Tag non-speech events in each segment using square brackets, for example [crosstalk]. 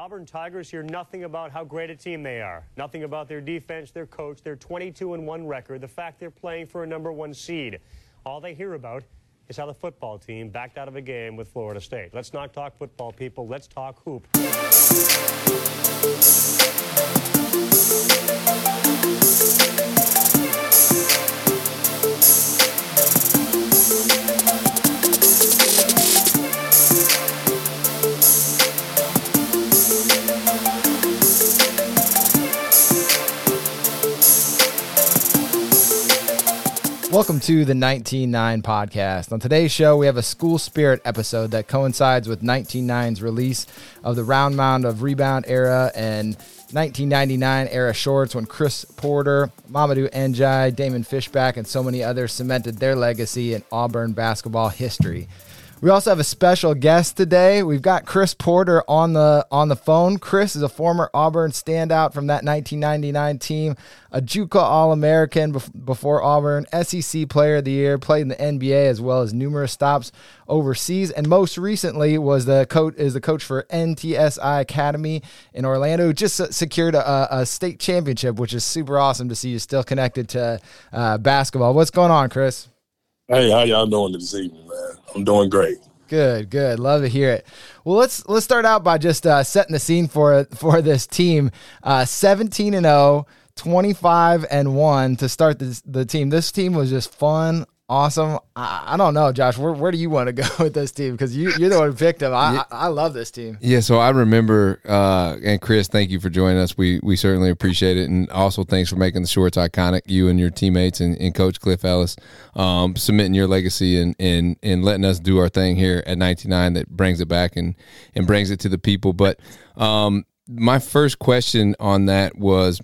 Auburn Tigers hear nothing about how great a team they are, nothing about their defense, their coach, their 22 and 1 record, the fact they're playing for a number one seed. All they hear about is how the football team backed out of a game with Florida State. Let's not talk football, people. Let's talk hoop. Welcome to the 199 podcast. On today's show, we have a school spirit episode that coincides with 199's release of the round mound of rebound era and 1999 era shorts when Chris Porter, Mamadou Ndiaye, Daymeon Fishback, and so many others cemented their legacy in Auburn basketball history. We also have a special guest today. We've got Chris Porter on the on the phone. Chris is a former Auburn standout from that 1999 team, a JUCO All-American before Auburn, SEC Player of the Year, played in the NBA as well as numerous stops overseas, and most recently was the coach is the coach for NTSI Academy in Orlando. Who Just secured a, a state championship, which is super awesome to see you still connected to uh, basketball. What's going on, Chris? Hey, how y'all doing this evening, man? I'm doing great. Good, good. Love to hear it. Well, let's let's start out by just uh, setting the scene for for this team. Uh, 17 and 0, 25 and 1 to start this, the team. This team was just fun, awesome. I, I, don't know, Josh. Where, where do you want to go [laughs] with this team? Because you, you're the one who picked them. I, yeah. I, I, love this team. Yeah. So I remember, uh, and Chris, thank you for joining us. We we certainly appreciate it, and also thanks for making the shorts iconic. You and your teammates and, and Coach Cliff Ellis, um, submitting your legacy and, and and letting us do our thing here at 99 that brings it back and and brings it to the people. But um, my first question on that was.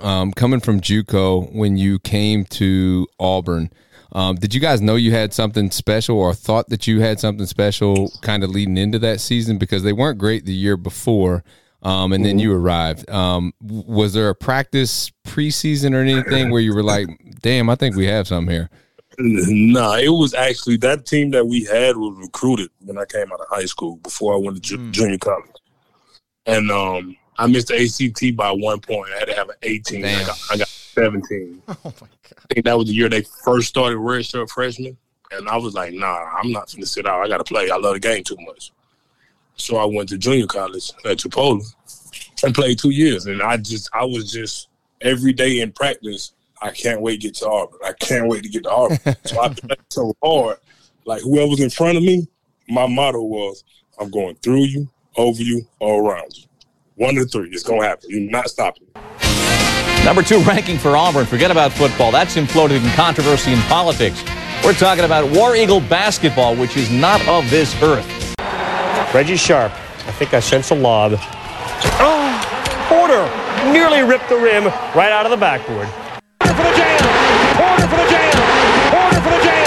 Um, coming from JUCO, when you came to Auburn, um, did you guys know you had something special or thought that you had something special kind of leading into that season because they weren't great the year before? Um, and then mm-hmm. you arrived. Um, was there a practice preseason or anything where you were like, "Damn, I think we have something here"? Nah, it was actually that team that we had was recruited when I came out of high school before I went to mm. junior college, and um, I missed the ACT by one point. I had to have an 18. I got, I got 17. [laughs] Oh my God. I think that was the year they first started redshirt freshmen. And I was like, nah, I'm not going to sit out. I got to play. I love the game too much. So I went to junior college at Chipola and played two years. And I just, I was just every day in practice. I can't wait to get to Auburn. I can't wait to get to Auburn. [laughs] so I played so hard. Like whoever's in front of me, my motto was, I'm going through you, over you, all around you. One to three. It's going to happen. You're not stopping. Number two ranking for Auburn. Forget about football. That's imploded in controversy and politics. We're talking about War Eagle basketball, which is not of this earth. Reggie Sharp. I think I sense a lob. Oh, Porter nearly ripped the rim right out of the backboard. Porter for the jam. Porter for the jam. Porter for the jam.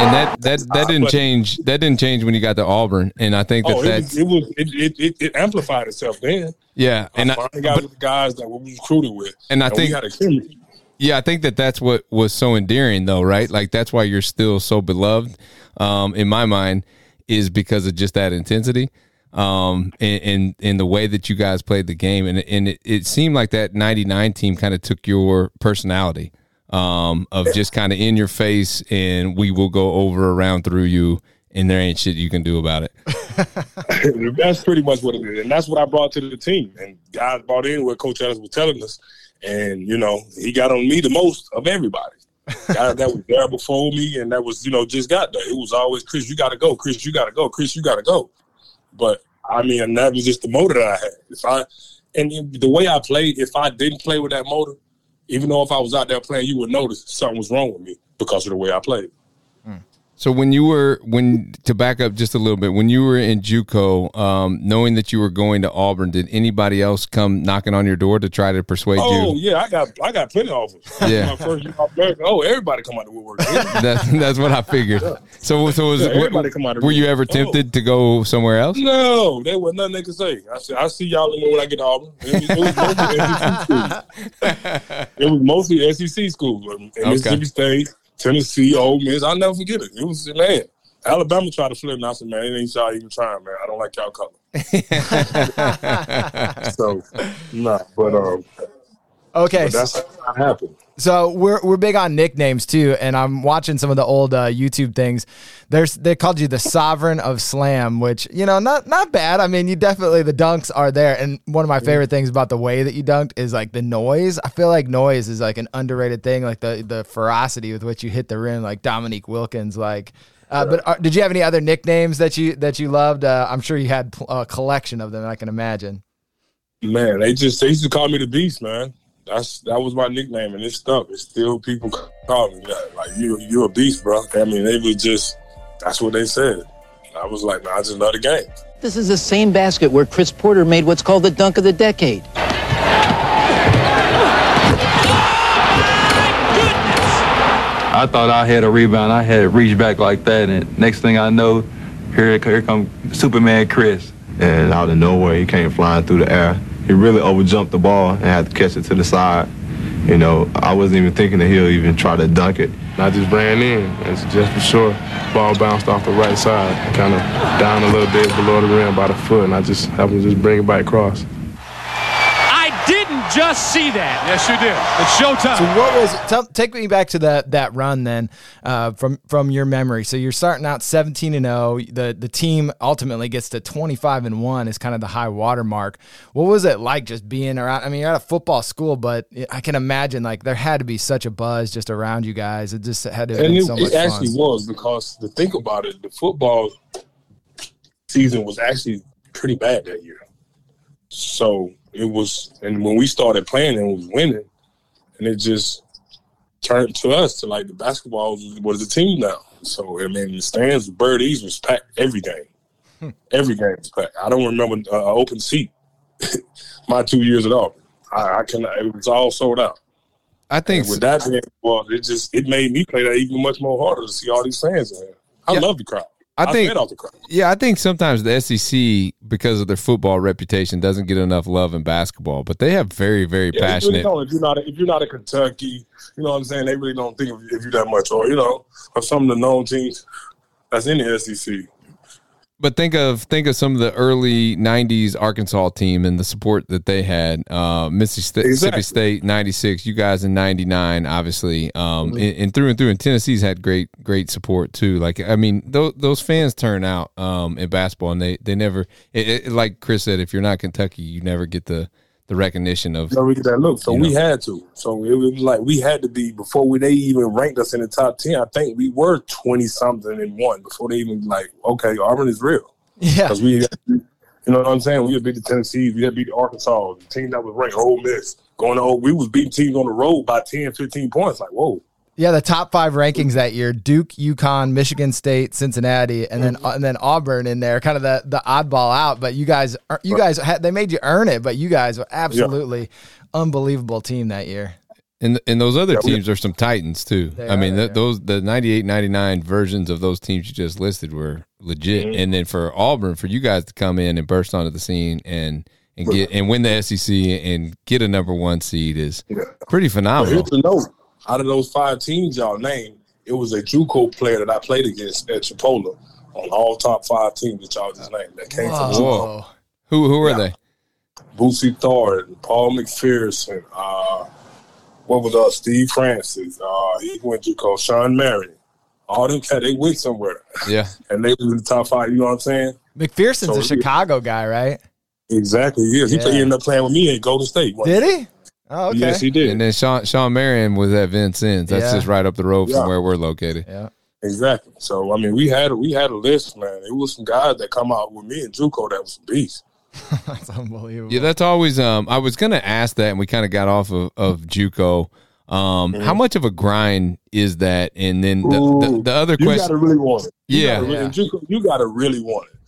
and that that that didn't change. That didn't change when you got to Auburn, and I think that oh, that it, was it, it, it, it amplified itself then. Yeah, and I, I got with the guys that we recruited with, and I and think Yeah, I think that that's what was so endearing, though, right? Like that's why you're still so beloved, um, in my mind, is because of just that intensity, um, and, and and the way that you guys played the game, and and it, it seemed like that '99 team kind of took your personality um, of just kind of in your face, and we will go over around through you, and there ain't shit you can do about it. [laughs] that's pretty much what it is, and that's what I brought to the team. And guys brought in what Coach Ellis was telling us, and you know he got on me the most of everybody. guys that was there before me, and that was you know just got there. It was always Chris, you got to go. Chris, you got to go. Chris, you got to go. But I mean, that was just the motor that I had. If I and the way I played, if I didn't play with that motor, even though if I was out there playing, you would notice something was wrong with me because of the way I played. So when you were when to back up just a little bit, when you were in JUCO, um, knowing that you were going to Auburn, did anybody else come knocking on your door to try to persuade Oh you? Oh yeah, I got I got plenty of offers. Yeah. My first oh everybody come out the woodwork. [laughs] That's that's what I figured. So so was Yeah, were, everybody come out of were you ever Oh. tempted to go somewhere else? No, there was nothing they could say. I said, I see y'all in when I get to Auburn. It was, it was mostly SEC schools. [laughs] It was mostly SEC schools. um, Okay. Mississippi State, Tennessee, Ole Miss. I'll never forget it. It was man. Alabama tried to flip, and I said, man, it ain't y'all even trying, man. I don't like y'all color. [laughs] so, nah, but um, Okay, but that's how it happened. So we're we're big on nicknames too, and I'm watching some of the old uh, YouTube things. There's they called you the Sovereign of Slam, which you know not not bad. I mean, you definitely the dunks are there, and one of my favorite things about the way that you dunked is like the noise. I feel like noise is like an underrated thing, like the the ferocity with which you hit the rim, like Dominique Wilkins. Like, uh, but uh, did you have any other nicknames that you that you loved? Uh, I'm sure you had a collection of them. I can imagine. Man, they just they used to call me the Beast, man. That's that was my nickname, and it stuck. It's still people call me that. Like you, you're a beast, bro. I mean, they was just that's what they said. I was like, nah, I just love the game. This is the same basket where Chris Porter made what's called the dunk of the decade. I thought I had a rebound. I had reached back like that, and next thing I know, here here come Superman Chris. and out of nowhere he came flying through the air. He really overjumped the ball and had to catch it to the side. You know, I wasn't even thinking that he'll even try to dunk it. I just ran in, and just for sure, ball bounced off the right side, kind of down a little bit below the rim by the foot, and I just happened to just bring it back across. I didn't just see that. Yes, you did. It's showtime. So what was tell, take me back to that that run then uh, from from your memory. So you're starting out 17 and 0. The the team ultimately gets to 25 and 1 is kind of the high water mark. What was it like just being around? I mean, you're at a football school, but I can imagine like there had to be such a buzz just around you guys. It just had to and it, so much it actually fun. was because to think about it, the football season was actually pretty bad that year. So it was, and when we started playing and was winning, and it just turned to us to like the basketball was, was a team now. So I mean, the stands, the Beard-Eaves was packed every game. every game was packed. I don't remember uh, an open seat [laughs] my two years at Auburn. I, I can. It was all sold out. I think And with that being well, it just it made me play that even much more harder to see all these fans in here. I Yeah. love the crowd. I think- fed the crowd. Yeah, I think sometimes the SEC, because of their football reputation, doesn't get enough love in basketball. But they have very, very Yeah, they really passionate. If you're not, if you're not a Kentucky, you know what I'm saying. They really don't think of if you that much, or you know, or some of the known teams that's in the SEC. But think of think of some of the early '90s Arkansas team and the support that they had. Uh, Mississippi, Exactly. State '96, you guys in '99, obviously, um, and, and through and through. And Tennessee's had great great support too. Like I mean, those those fans turn out um, in basketball, and they they never it, it, like Chris said, if you're not Kentucky, you never get the the recognition of. So we get that look. So we know. had to. So it was like we had to be before we, they even ranked us in the top ten. I think we were twenty something and one before they even like okay, Auburn is real. Yeah. Because we, you know what I'm saying? We had beat the Tennessee, we had beat the Arkansas, the team that was ranked Ole Miss. Going to, we was beating teams on the road by 10, 15 points. Like, whoa. Yeah, the top five rankings that year: Duke, UConn, Michigan State, Cincinnati, and then and then Auburn in there, kind of the the oddball out. But you guys, you guys had they made you earn it, but you guys were absolutely unbelievable team that year. And and those other teams are some titans too. They I mean, are, th- yeah. those the 98, 99 versions of those teams you just listed were legit. Mm-hmm. And then for Auburn, for you guys to come in and burst onto the scene and and get and win the SEC and get a number one seed is Yeah. pretty But phenomenal. here's the note. Out of those five teams y'all named, it was a JUCO player that I played against at Chipola on all top five teams that y'all just named that came from JUCO. Who who are Yeah. they? Bootsy Thornton, Paul McPherson, uh, what was uh, Steve Francis, uh, he went to call Shawn Marion. All them cat, they went somewhere, Yeah. [laughs] and they was in the top five. You know what I'm saying? McPherson's So, a Chicago guy, right? Exactly. Yeah, he, Yeah. he ended up playing with me at Golden State. Did he? Oh, okay. Yes, he did. And then Sean Shawn Marion was at Vincennes. That's Yeah. just right up the road from Yeah. where we're located. yeah. Exactly. So I mean, we had we had a list, man. It was some guys that come out with me and JUCO that was some beasts. [laughs] That's unbelievable. Yeah, that's always. Um, I was gonna ask that, and we kind of got off of, of JUCO. Um, How much of a grind is that? And then the, the, Ooh, the other question, you question, gotta really want it. You Yeah. gotta really, Yeah. JUCO, you gotta really want it.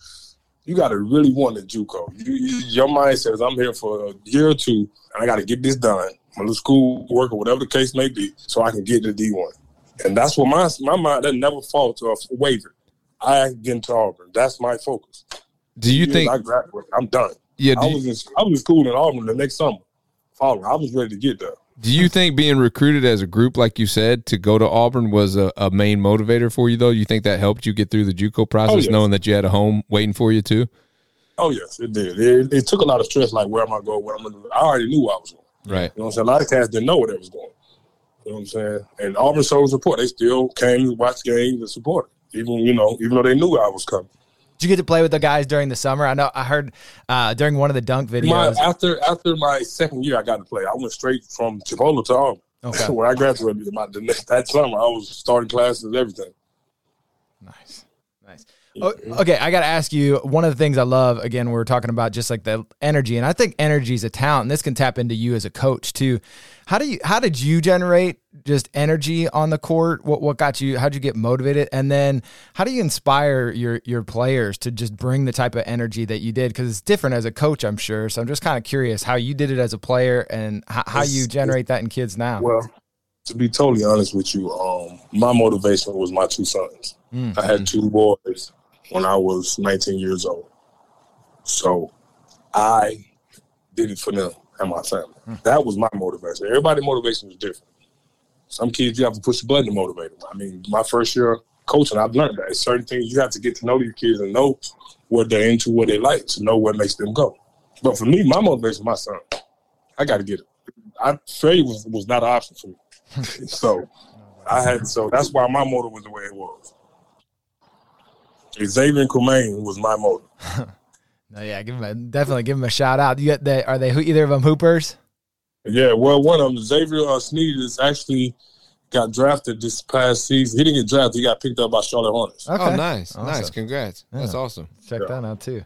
You gotta really want it, JUCO. You, you, your mindset is, I'm here for a year or two, and I got to get this done. My little school work or whatever the case may be, so I can get to D one. And that's what my my mind that never falls to a waver. I get into Auburn. That's my focus. do you Years think? I graduate? I'm done. Yeah. I was in I was in school in Auburn the next summer. Following, I was ready to get there. do you think being recruited as a group, like you said, to go to Auburn was a, a main motivator for you? Though you think that helped you get through the JUCO process, Oh, yes. knowing that you had a home waiting for you too? Oh yes, it did. It, it took a lot of stress. Like where am I going? Where I'm gonna, I already knew where I was going. Right. You know what I'm saying? A lot of cats didn't know where they was going. You know what I'm saying? And Auburn showed support. They still came to watch games and supported. Even you know, even though they knew I was coming. Did you get to play with the guys during the summer? I know I heard uh, during one of the dunk My, videos. after after my second year, I got to play. I went straight from Chipola to Auburn. Okay. [laughs] Where I graduated, my, the next, that summer, I was starting classes, everything. Nice. Oh, okay, I got to ask you one of the things I love. Again, we're talking about just like the energy, and I think energy is a talent. And this can tap into you as a coach too. How do you? How did you generate just energy on the court? What What got you? How would you get motivated? And then how do you inspire your your players to just bring the type of energy that you did? Because it's different as a coach, I'm sure. So I'm just kind of curious how you did it as a player and how, how you generate that in kids now. Well, to be totally honest with you, um, my motivation was my two sons. Mm. I had two boys when I was 19 years old. So I did it for them and my family. Hmm. That was my motivation. Everybody's motivation is different. Some kids you have to push the button to motivate them. I mean, my first year coaching, I've learned that. It's certain things you have to get to know these kids and know what they're into, what they like, to know what makes them go. But for me, my motivation, is my son. I got to get it. I failure was, was not an option for me. [laughs] so I had so that's why my motive was the way it was. Xavier and Kumain was my motive. [laughs] No, yeah, give him a, definitely give him a shout out. You get the, are they either of them hoopers? Yeah, well, one of them, Xavier uh, Sneed, is actually got drafted this past season. He didn't get drafted; he got picked up by Charlotte Hornets. Okay. Oh, nice, Awesome. nice, congrats. That's awesome. check that out too.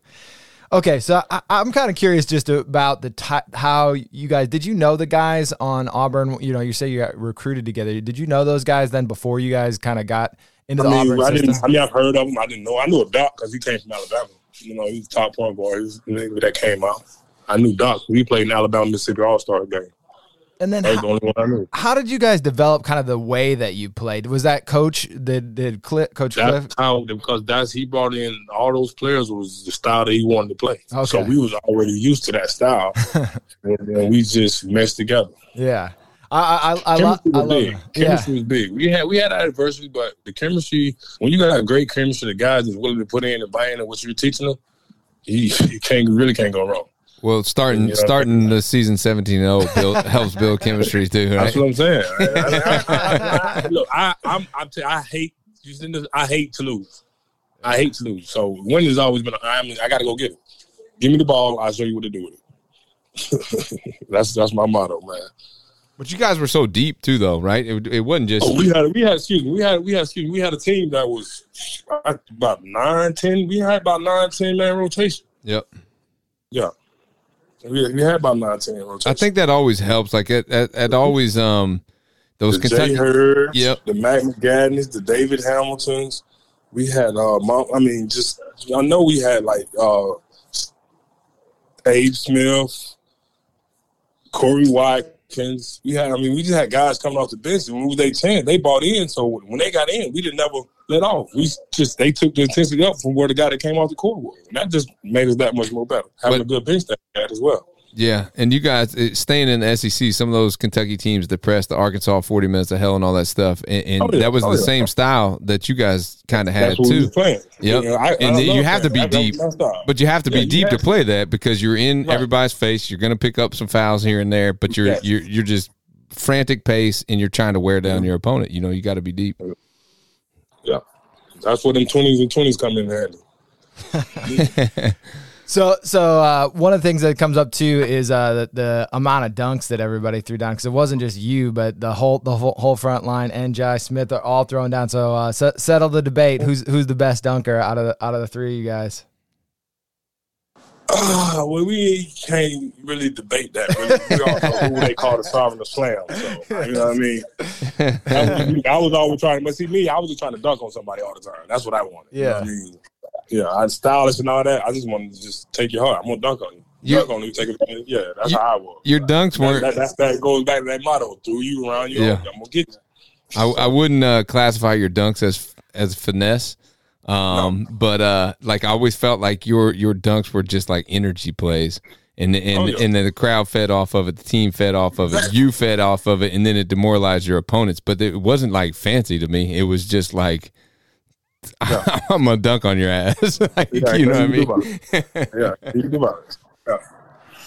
Okay, so I, I'm kind of curious just about the ty how you guys did you know the guys on Auburn? You know, you say you got recruited together. Did you know those guys then before you guys kind of got into I the mean, Auburn I system? didn't. I mean, I've heard of him. I didn't know. I knew of Doc because he came from Alabama. You know, he's top point guard. He was the nigga that came out. I knew Doc. We played in Alabama Mississippi All Star game. and then how, the only one I knew. how did you guys develop kind of the way that you played? Was that coach did did Cliff, Coach Cliff? That's how because that's he brought in all those players was the style that he wanted to play. So we was already used to that style, [laughs] and then we just meshed together. Yeah, I I I, I, lo- Chemistry I was love big. it. Yeah, Chemistry was big. We had we had adversity, but the chemistry when you got a great chemistry, the guys that's willing to put in and buy in and what you're teaching them, you, [laughs] you can't really can't go wrong. Well, starting Yeah. starting the season 17-0 build, [laughs] helps build chemistry too, right? That's what I'm saying. I, I, I, I, look, I, I'm, I'm t- I hate. you this? I hate to lose. I hate to lose. So winning has always been. I'm, I got to go get it. Give me the ball. I'll show you what to do with it. [laughs] that's that's my motto, man. But you guys were so deep too, though, right? It, it wasn't just Oh, we had we had excuse me, we had we had excuse me, we had a team that was about nine, ten. We had about nine, ten man rotation. Yep. Yeah, we, we had about nine, ten rotation. I think that always helps. Like it, it, it always um those the Kentucky. Jay Herds, Yep. the Mac McGadness, the David Hamiltons. We had uh I mean, just I know we had like uh Abe Smith, Corey Watkins. We had I mean, we just had guys coming off the bench and when they bought in. So when they got in, we didn't never let off. We just they took the intensity up from where the guy that came off the court was. And that just made us that much more better. Having But- a good bench that we had as well. Yeah, and you guys staying in the SEC, some of those Kentucky teams that pressed the Arkansas forty minutes of hell and all that stuff, and, and Oh, yeah. that was Oh, the yeah. same style that you guys kind of had what too. Yep. You I- and I you have to be That- that deep, but you have to Yeah, be deep to to. play that because you're in Right. everybody's face. You're going to pick up some fouls here and there, but you're Yes. you're you're just frantic pace and you're trying to wear down your opponent. You know, you got to be deep. Yeah. That's where them twenties and twenties come in handy. [laughs] So, so uh, one of the things that comes up too is uh, the, the amount of dunks that everybody threw down because it wasn't just you, but the whole the whole, whole front line and Jai Smith are all throwing down. So, uh, se- settle the debate. Who's who's the best dunker out of the, out of the three of you guys? Uh, well, we can't really debate that. Really. We all know who they call the sovereign of slam. So you know what I mean. I was, I was always trying, but see me, I was just trying to dunk on somebody all the time. That's what I wanted. You know Yeah. what I mean? Yeah, I'm stylish and all that. I just wanted to just take your heart. I'm gonna dunk on you. You- dunk on you, take it. Yeah, that's You- how I was. Your dunks weren't. that, that's, that goes back to that motto: through you around you, Yeah. I'm gonna get you. I, I wouldn't uh, classify your dunks as as finesse, um, but uh, like I always felt like your your dunks were just like energy plays, and and Oh, yeah. and then the crowd fed off of it, the team fed off of it, you fed off of it, and then it demoralized your opponents. But it wasn't like fancy to me. It was just like. [laughs] I'm gonna dunk on your ass, [laughs] like, Yeah, you know what I mean? do about it. Yeah, you do about it. Yeah,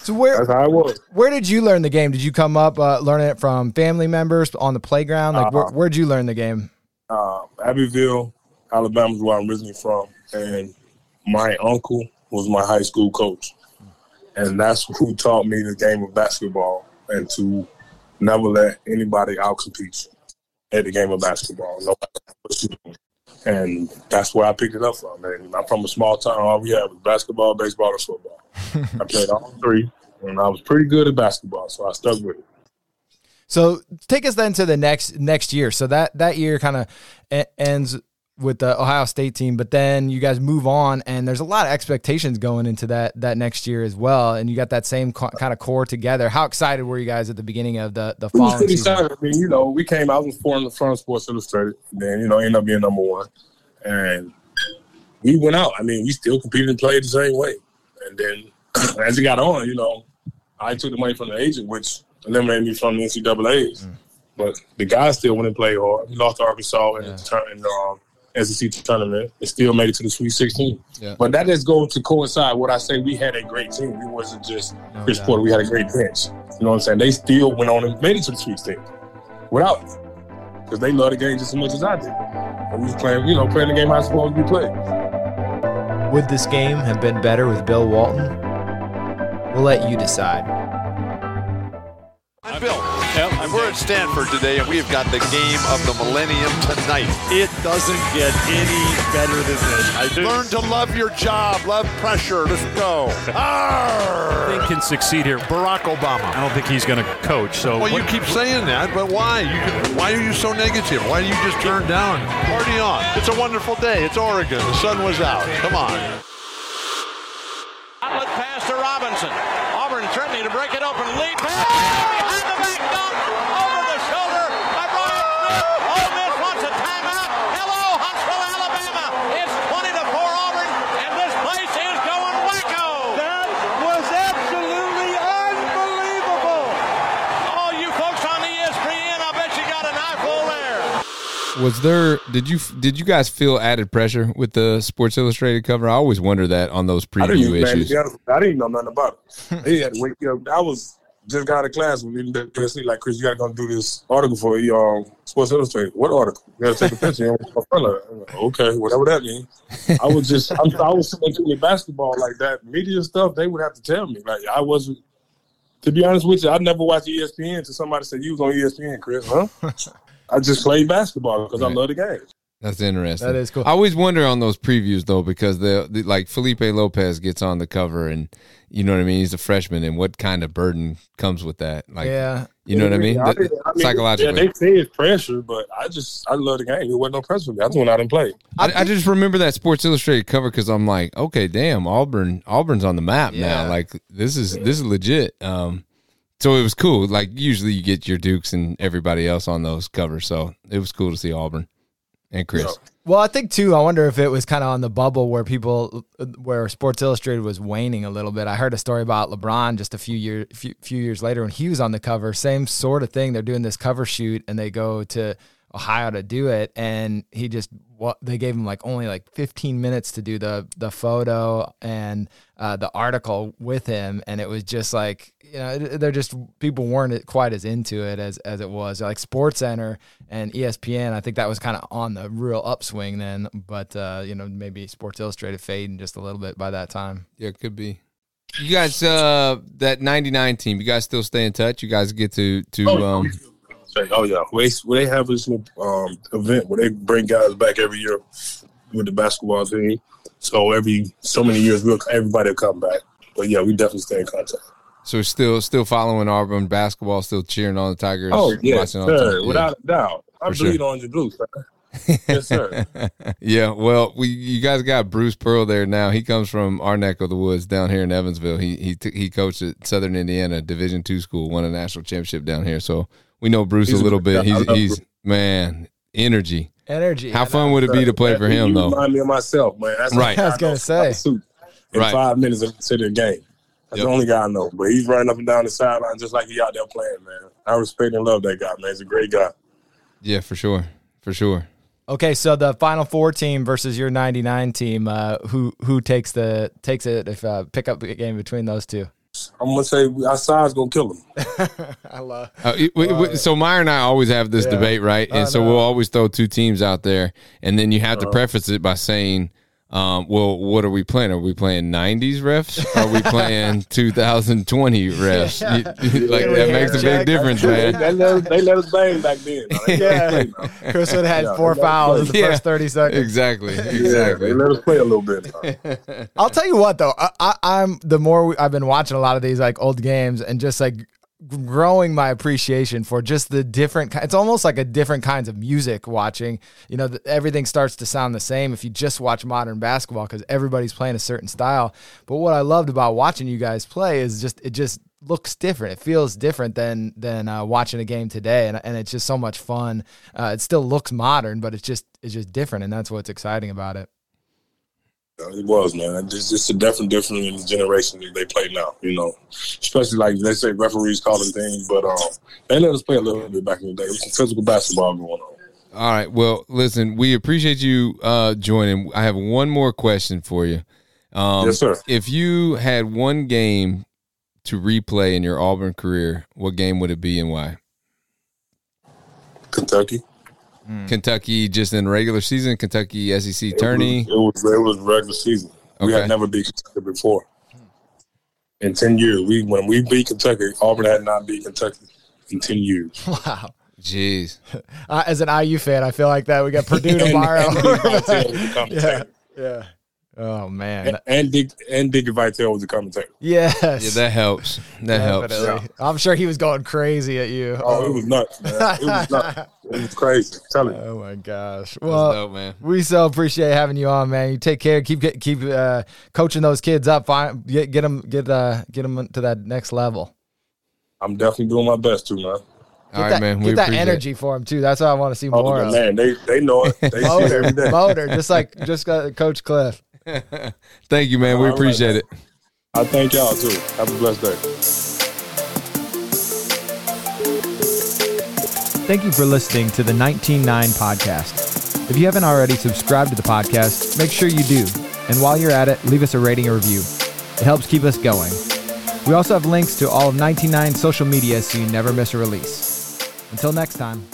So where that's how it was. where did you learn the game? Did you come up uh, learning it from family members on the playground? Like where, Uh-huh. where'd you learn the game? uh, Abbeville, Alabama is where I'm originally from, and my uncle was my high school coach, and that's who taught me the game of basketball and to never let anybody outcompete you at the game of basketball. No And that's where I picked it up from. And I'm from a small town. All we had was basketball, baseball, and football. I played all three, and I was pretty good at basketball, so I stuck with it. So take us then to the next next year. So that that year kind of ends with the Ohio State team, but then you guys move on, and there's a lot of expectations going into that that next year as well. And you got that same co- kind of core together. How excited were you guys at the beginning of the the We pretty excited. I mean, you know, we came out was four in the front of Sports Illustrated. Then, you know, ended up being number one. And we went out. I mean, we still competed and played the same way. And then [clears throat] as it got on, you know, I took the money from the agent, which eliminated me from the NCAA's. Mm. But the guys still went and played hard. We lost to Arkansas the turn in um, SEC tournament. It still made it to the Sweet 16. Yeah. But that just goes to coincide what I say. We had a great team. We wasn't just No Chris doubt. Porter. We had a great bench. You know what I'm saying? They still went on and made it to the Sweet 16 without me because they love the game just as much as I did. And we was playing, you know, playing the game how it's supposed to be played. Would this game have been better with Bill Walton? We'll let you decide. I'm Bill. And we're at Stanford today, and we've got the game of the millennium tonight. It doesn't get any better than this. I do. Learn to love your job, love pressure. Let's go. Arr! think can succeed here. Barack Obama. I don't think he's going to coach. So Well, you keep saying that, but why? You can, why are you so negative? Why do you just turn down? Party on. It's a wonderful day. It's Oregon. The sun was out. Come on. Outlet pass to Robinson. Auburn threatening to break it open. Lead pass. Behind the back dunk. Over the shoulder by Brian Smith. Ole Miss wants a timeout. Hello, Huntsville, Alabama. It's 20 to 4 Auburn, and this place is going wacko. That was absolutely unbelievable. All you folks on E ESPN, I bet you got an eyeful there. Was there? Did you did you guys feel added pressure with the Sports Illustrated cover? I always wonder that on those I didn't, preview even, man, issues. be honest, I didn't know nothing about it. he had to wake me up. I was just got out of class with me. Basically, like Chris, you got to go do this article for you, um, Sports Illustrated. What article? You got to take a picture. You know, I'm like, okay, whatever that means. I was just, I'm, I was sitting into basketball like that. Media stuff, they would have to tell me. Like I wasn't. To be honest with you, I never watched ESPN until somebody said you was on ESPN, Chris. Huh? [laughs] I just played basketball because I love the game. That's interesting. That is cool. I always wonder on those previews though, because the, the like Felipe Lopez gets on the cover, and you know what I mean. He's a freshman, and what kind of burden comes with that? Like, yeah. you know what I mean? I The- mean, I mean, psychologically, Yeah, they say it's pressure, but I just I love the game. It wasn't no pressure for me. I just went out and played. I, I just remember that Sports Illustrated cover because I'm like, okay, damn, Auburn, Auburn's on the map Yeah. now. Like this is this is legit. Um, so it was cool. Like usually you get your Dukes and everybody else on those covers, so it was cool to see Auburn and Chris. Well, I think too. I wonder if it was kind of on the bubble where people, where Sports Illustrated was waning a little bit. I heard a story about LeBron just a few years, few, few years later when he was on the cover. Same sort of thing. They're doing this cover shoot and they go to Ohio to do it, and he just what they gave him like only like 15 minutes to do the the photo and uh, the article with him, and it was just like you know they're just people weren't quite as into it as as it was like Sports Center and ESPN. I think that was kind of on the real upswing then, but uh, you know maybe Sports Illustrated fading just a little bit by that time. Yeah, it could be. You guys, uh, that '99 team, you guys still stay in touch? You guys get to to Oh, yeah. um, Say, oh yeah, they, they have this little, um, event where they bring guys back every year with the basketball team. So every so many years, we'll everybody will come back. but yeah, we definitely stay in contact. So still still following Auburn basketball, still cheering on the Tigers. Oh yeah, sir, without a doubt. I For sure. bleed orange and blue, sir. [laughs] yes, sir. yeah, well, we you guys got Bruce Pearl there now. He comes from our neck of the woods down here in Evansville. He he t- he coached at Southern Indiana Division two school, won a national championship down here. So we know Bruce He's a a little good bit. guy. He's he's man energy. Energy. How fun would it be to play for him you though? Remind me of myself, man. That's Right. guy I was gonna say. suit in Right. five minutes of the game. That's Yep. the only guy I know. But he's running up and down the sideline just like he out there playing, man. I respect and love that guy, man. He's a great guy. Yeah, for sure, for sure. Okay, so the Final Four team versus your '99 team. Uh, who who takes the takes it if uh, pick up the game between those two? I'm gonna say our size gonna kill him. [laughs] I love. Uh, it- we- we- so Meyer and I always have this Yeah. debate, right? And I so know. we'll always throw two teams out there, and then you have Uh-huh. to preface it by saying, um, "Well, what are we playing? Are we playing '90s refs? Are we playing [laughs] 2020 refs? You- like Can that makes a check? big difference, man." they, let us, they let us bang back then. man. They let us Yeah. Chris would have had Yeah, four they let us fouls in the. Yeah. first 30 seconds. Exactly, exactly. they let us play a little bit. I'll tell you what though, I, I, I'm the more we, I've been watching a lot of these like old games and just like growing my appreciation for just the different it's almost like a different kinds of music watching. You know, everything starts to sound the same if you just watch modern basketball because everybody's playing a certain style. But what I loved about watching you guys play is just it just looks different. It feels different than than uh, watching a game today, and and it's just so much fun. Uh, it still looks modern, but it's just it's just different, and that's what's exciting about it. It was, man. It's just a different, different in the generation that they play now. You know, especially like let's say referees calling things, but um, they let us play a little bit back in the day. It was some physical basketball going on. All right. Well, listen, we appreciate you uh, joining. I have one more question for you. Um, Yes, sir. If you had one game to replay in your Auburn career, what game would it be and why? Kentucky. Kentucky, just in regular season, Kentucky SEC tourney. It was, it was, it was regular season. We had never beat Kentucky before. In ten years, we when we beat Kentucky, Auburn had not beat Kentucky in ten years. [laughs] Wow. Jeez. [laughs] Uh, as an IU fan, I feel like that we got Purdue [laughs] tomorrow. and Dick Vitale was the yeah, yeah. Oh man. And, and Dick and Dick Vitale was the commentator. yes. Yeah, that helps. That helps. Definitely. I'm sure he was going crazy at you. Oh, it was nuts, man. It was nuts. It was crazy. Tell you. [laughs] Oh my gosh. Well, Well, dope, man. we so appreciate having you on, man. You take care. Keep get, keep uh, coaching those kids up. Find, get get them get uh, get them to that next level. I'm definitely doing my best too, man. Get All right, that, man. Get We that appreciate it. energy for them too. That's what I want to see Oh, more of. man, they they know it. They see it every Motor, motor, just like just uh, Coach Cliff. [laughs] Thank you, man. We appreciate man. it. I thank y'all too. Have a blessed day. Thank you for listening to the 199 podcast. If you haven't already subscribed to the podcast, make sure you do. And while you're at it, leave us a rating or review. It helps keep us going. We also have links to all of 99 social media so you never miss a release. Until next time.